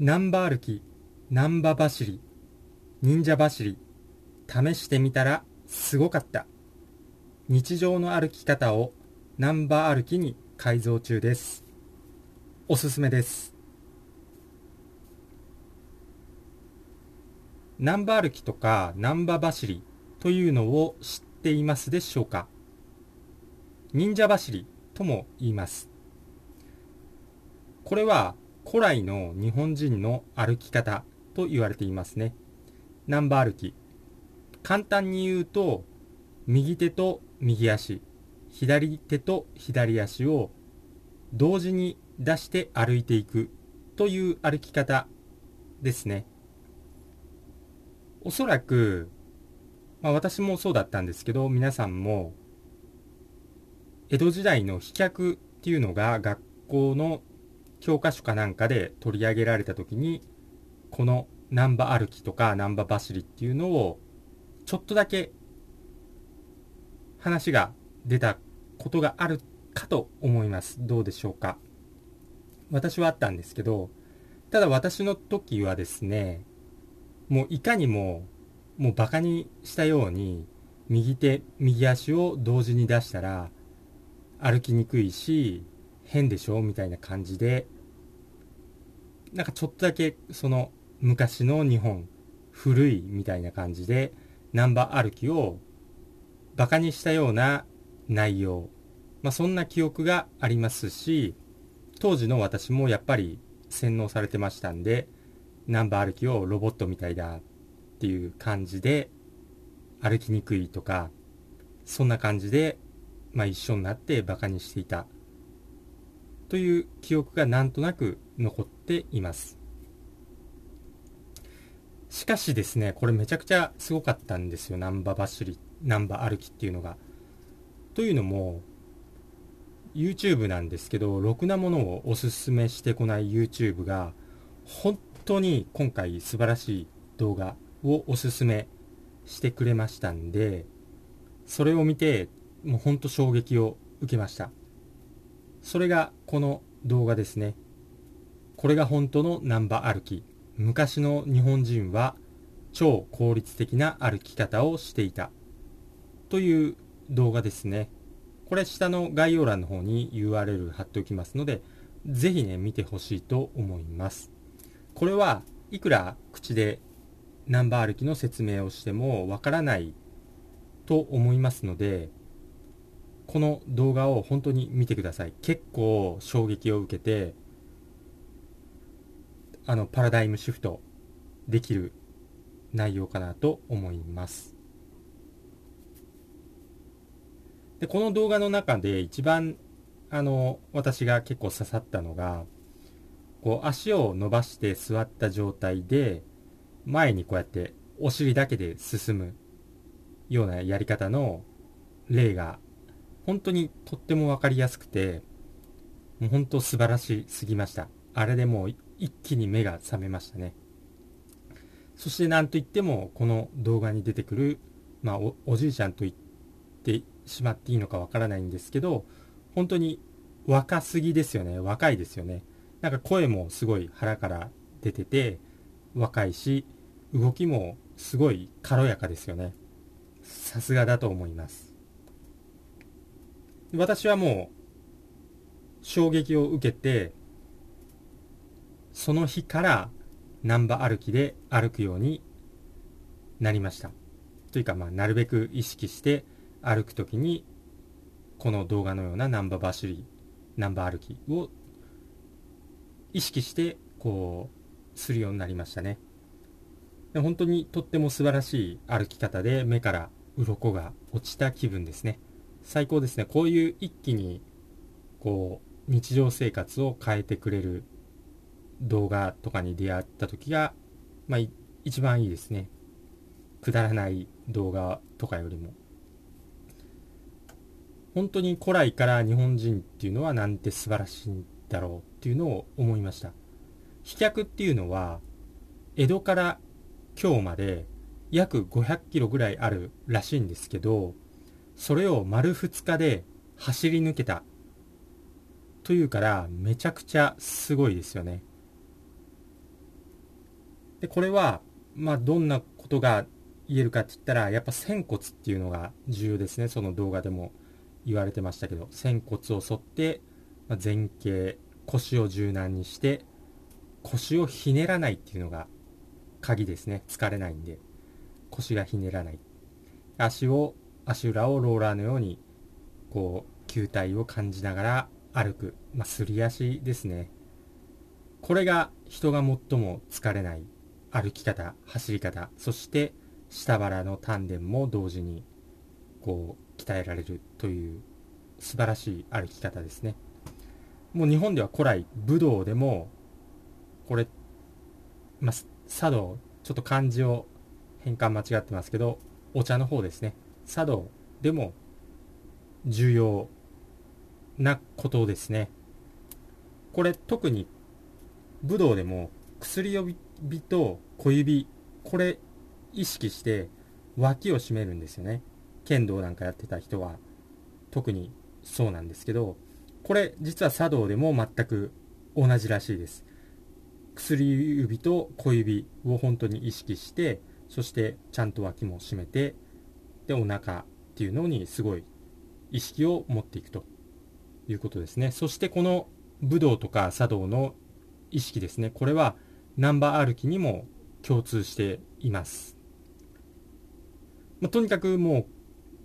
南波歩き、南波走り、忍者走り、試してみたらすごかった。日常の歩き方を南波歩きに改造中です。おすすめです。南波歩きとか南波走りというのを知っていますでしょうか？忍者走りとも言います。これは古来の日本人の歩き方と言われていますね。南波歩き。簡単に言うと、右手と右足、左手と左足を同時に出して歩いていくという歩き方ですね。おそらく、まあ私もそうだったんですけど、皆さんも、江戸時代の飛脚っていうのが学校の教科書かなんかで取り上げられた時にこの難波歩きとか難波走りっていうのをちょっとだけ話が出たことがあるかと思います。どうでしょうか。私はあったんですけど、ただ私の時はですね、もういかにももうバカにしたように右手、右足を同時に出したら歩きにくいし変でしょ？みたいな感じでなんかちょっとだけその昔の日本古いみたいな感じでナンバー歩きをバカにしたような内容、まあ、そんな記憶がありますし当時の私もやっぱり洗脳されてましたんでナンバー歩きをロボットみたいだっていう感じで歩きにくいとかそんな感じで、まあ、一緒になってバカにしていた。という記憶がなんとなく残っています。しかしですね、これめちゃくちゃすごかったんですよ。ナンバ走り、ナンバ歩きっていうのが。というのも、YouTube なんですけど、ろくなものをおすすめしてこない YouTube が、本当に今回素晴らしい動画をおすすめしてくれましたんで、それを見て、もう本当衝撃を受けました。それがこの動画ですね。これが本当のナンバ歩き。昔の日本人は超効率的な歩き方をしていた。という動画ですね。これ下の概要欄の方に URL 貼っておきますので、ぜひね、見てほしいと思います。これはいくら口でナンバー歩きの説明をしてもわからないと思いますので、この動画を本当に見てください。結構衝撃を受けて、あの、パラダイムシフトできる内容かなと思います。で、この動画の中で一番、あの、私が結構刺さったのが、こう、足を伸ばして座った状態で、前にこうやってお尻だけで進むようなやり方の例が本当にとっても分かりやすくて、もう本当素晴らしすぎました。あれでもう一気に目が覚めましたね。そして何といっても、この動画に出てくる、まあお、おじいちゃんと言ってしまっていいのかわからないんですけど、本当に若すぎですよね。若いですよね。なんか声もすごい腹から出てて、若いし、動きもすごい軽やかですよね。さすがだと思います。私はもう衝撃を受けてその日から難波歩きで歩くようになりました。というかまあなるべく意識して歩く時にこの動画のような難波走り難波歩きを意識してこうするようになりましたね。で本当にとっても素晴らしい歩き方で目から鱗が落ちた気分ですね。最高ですね。こういう一気に、こう、日常生活を変えてくれる動画とかに出会った時が、まあ、一番いいですね。くだらない動画とかよりも。本当に古来から日本人っていうのはなんて素晴らしいんだろうっていうのを思いました。飛脚っていうのは、江戸から今日まで約500キロぐらいあるらしいんですけど、それを丸2日で走り抜けた。というから、めちゃくちゃすごいですよね。で、これは、まあ、どんなことが言えるかって言ったら、やっぱ仙骨っていうのが重要ですね。その動画でも言われてましたけど、仙骨を反って、まあ、前傾、腰を柔軟にして、腰をひねらないっていうのが鍵ですね。疲れないんで。腰がひねらない。足を、足裏をローラーのように、こう、球体を感じながら歩く。まあ、すり足ですね。これが人が最も疲れない歩き方、走り方、そして下腹の丹田も同時にこう鍛えられるという素晴らしい歩き方ですね。もう日本では古来武道でもこれ、まあ、茶道、ちょっと漢字を変換間違ってますけど、お茶の方ですね。茶道でも重要なことですね。これ特に武道でも薬指と小指、これ意識して脇を締めるんですよね。剣道なんかやってた人は特にそうなんですけど、これ実は茶道でも全く同じらしいです。薬指と小指を本当に意識して、そしてちゃんと脇も締めて、で、お腹っていうのにすごい意識を持っていくということですね。そしてこの武道とか茶道の意識ですね。これはナンバー歩きにも共通しています。まあ、とにかくも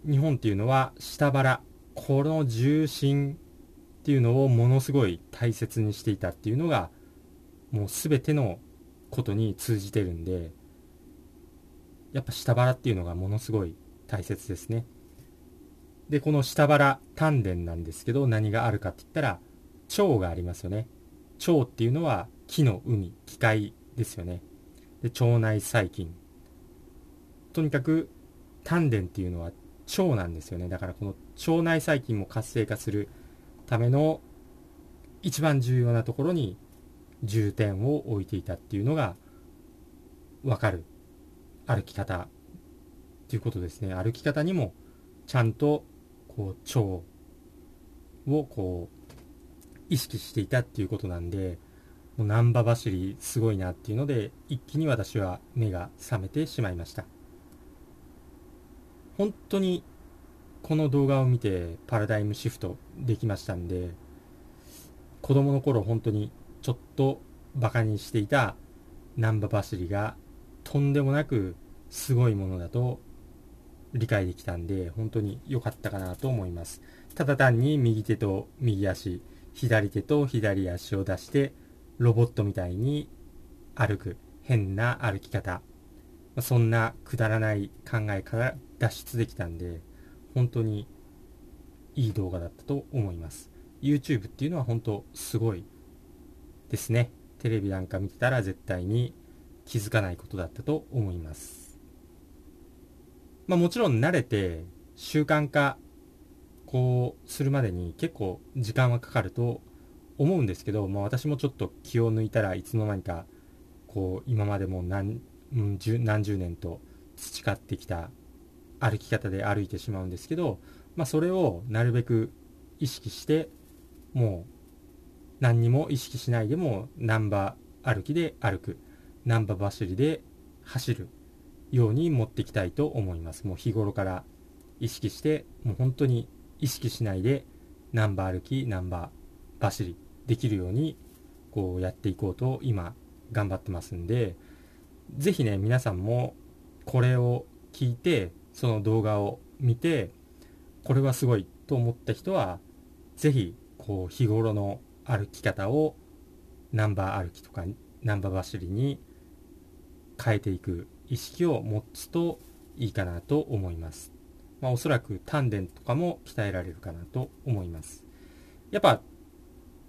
う日本っていうのは下腹、この重心っていうのをものすごい大切にしていたっていうのがもう全てのことに通じてるんで、やっぱ下腹っていうのがものすごい大切ですね。で、この下腹丹田なんですけど、何があるかって言ったら、腸がありますよね。腸っていうのは木の海、機械ですよね。で、腸内細菌。とにかく丹田っていうのは腸なんですよね。だからこの腸内細菌も活性化するための一番重要なところに重点を置いていたっていうのがわかる歩き方っていうことですね。歩き方にもちゃんとこう腸をこう意識していたっていうことなんで、もう難波走りすごいなっていうので、一気に私は目が覚めてしまいました。本当にこの動画を見てパラダイムシフトできましたんで、子供の頃本当にちょっとバカにしていた難波走りがとんでもなくすごいものだと理解できたんで、本当に良かったかなと思います。ただ単に右手と右足、左手と左足を出して、ロボットみたいに歩く、変な歩き方。そんなくだらない考えから脱出できたんで、本当にいい動画だったと思います。YouTube っていうのは本当すごいですね。テレビなんか見てたら絶対に気づかないことだったと思います。まあもちろん慣れて習慣化こうするまでに結構時間はかかると思うんですけど、まあ、私もちょっと気を抜いたらいつの間にかこう今までも何,、十何十年と培ってきた歩き方で歩いてしまうんですけど、まあ、それをなるべく意識してもう何にも意識しないでもナンバー歩きで歩く。ナンバー走りで走る。ように持っていきたいと思います。もう日頃から意識してもう本当に意識しないでナンバー歩き、ナンバー走りできるようにこうやっていこうと今頑張ってますんで、ぜひね、皆さんもこれを聞いて、その動画を見て、これはすごいと思った人は、ぜひこう日頃の歩き方をナンバー歩きとかナンバー走りに変えていく意識を持つといいかなと思います。まあ、おそらく丹田とかも鍛えられるかなと思います。やっぱ、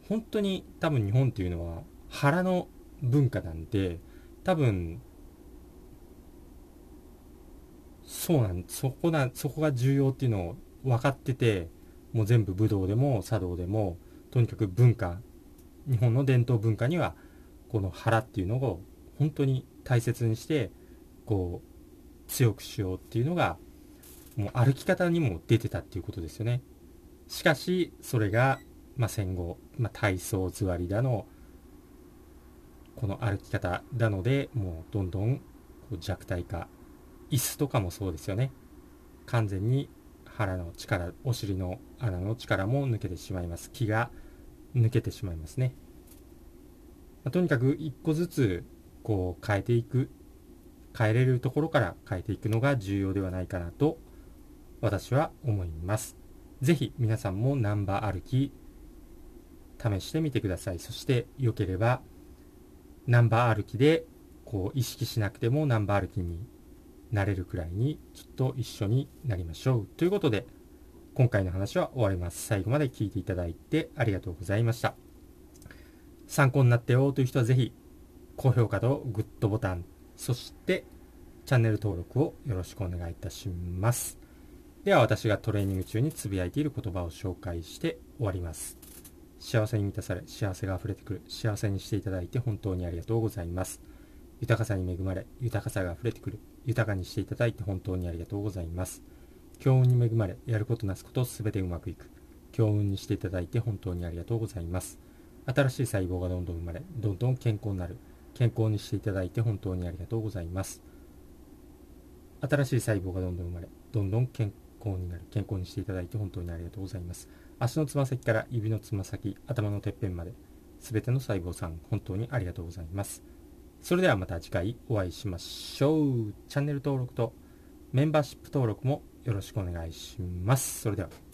本当に多分日本っていうのは腹の文化なんで、多分、そうなん、そこな、そこが重要っていうのを分かってて、もう全部武道でも茶道でも、とにかく文化、日本の伝統文化には、この腹っていうのを本当に大切にして、こう、強くしようっていうのがもう歩き方にも出てたっていうことですよね。しかし、それが、まあ、戦後、まあ、体操座りだの、この歩き方なのでもうどんどんこう弱体化。椅子とかもそうですよね。完全に腹の力お尻の穴の力も抜けてしまいます。気が抜けてしまいますね、まあ、とにかく一個ずつこう変えていく。変えれるところから変えていくのが重要ではないかなと私は思います。是非皆さんもナンバー歩き試してみてください。そして良ければナンバー歩きでこう意識しなくてもナンバー歩きになれるくらいにちょっと一緒になりましょう。ということで今回の話は終わります。最後まで聞いていただいてありがとうございました。参考になったよという人はぜひ高評価とグッドボタンそしてチャンネル登録をよろしくお願いいたします。では私がトレーニング中につぶやいている言葉を紹介して終わります。幸せに満たされ幸せが溢れてくる幸せにしていただいて本当にありがとうございます。豊かさに恵まれ豊かさが溢れてくる豊かにしていただいて本当にありがとうございます。強運に恵まれやることなすことすべてうまくいく。強運にしていただいて本当にありがとうございます。新しい細胞がどんどん生まれどんどん健康になる。健康にしていただいて本当にありがとうございます。新しい細胞がどんどん生まれどんどん健康になる健康にしていただいて本当にありがとうございます。足のつま先から指のつま先頭のてっぺんまで全ての細胞さん本当にありがとうございます。それではまた次回お会いしましょう。チャンネル登録とメンバーシップ登録もよろしくお願いします。それでは。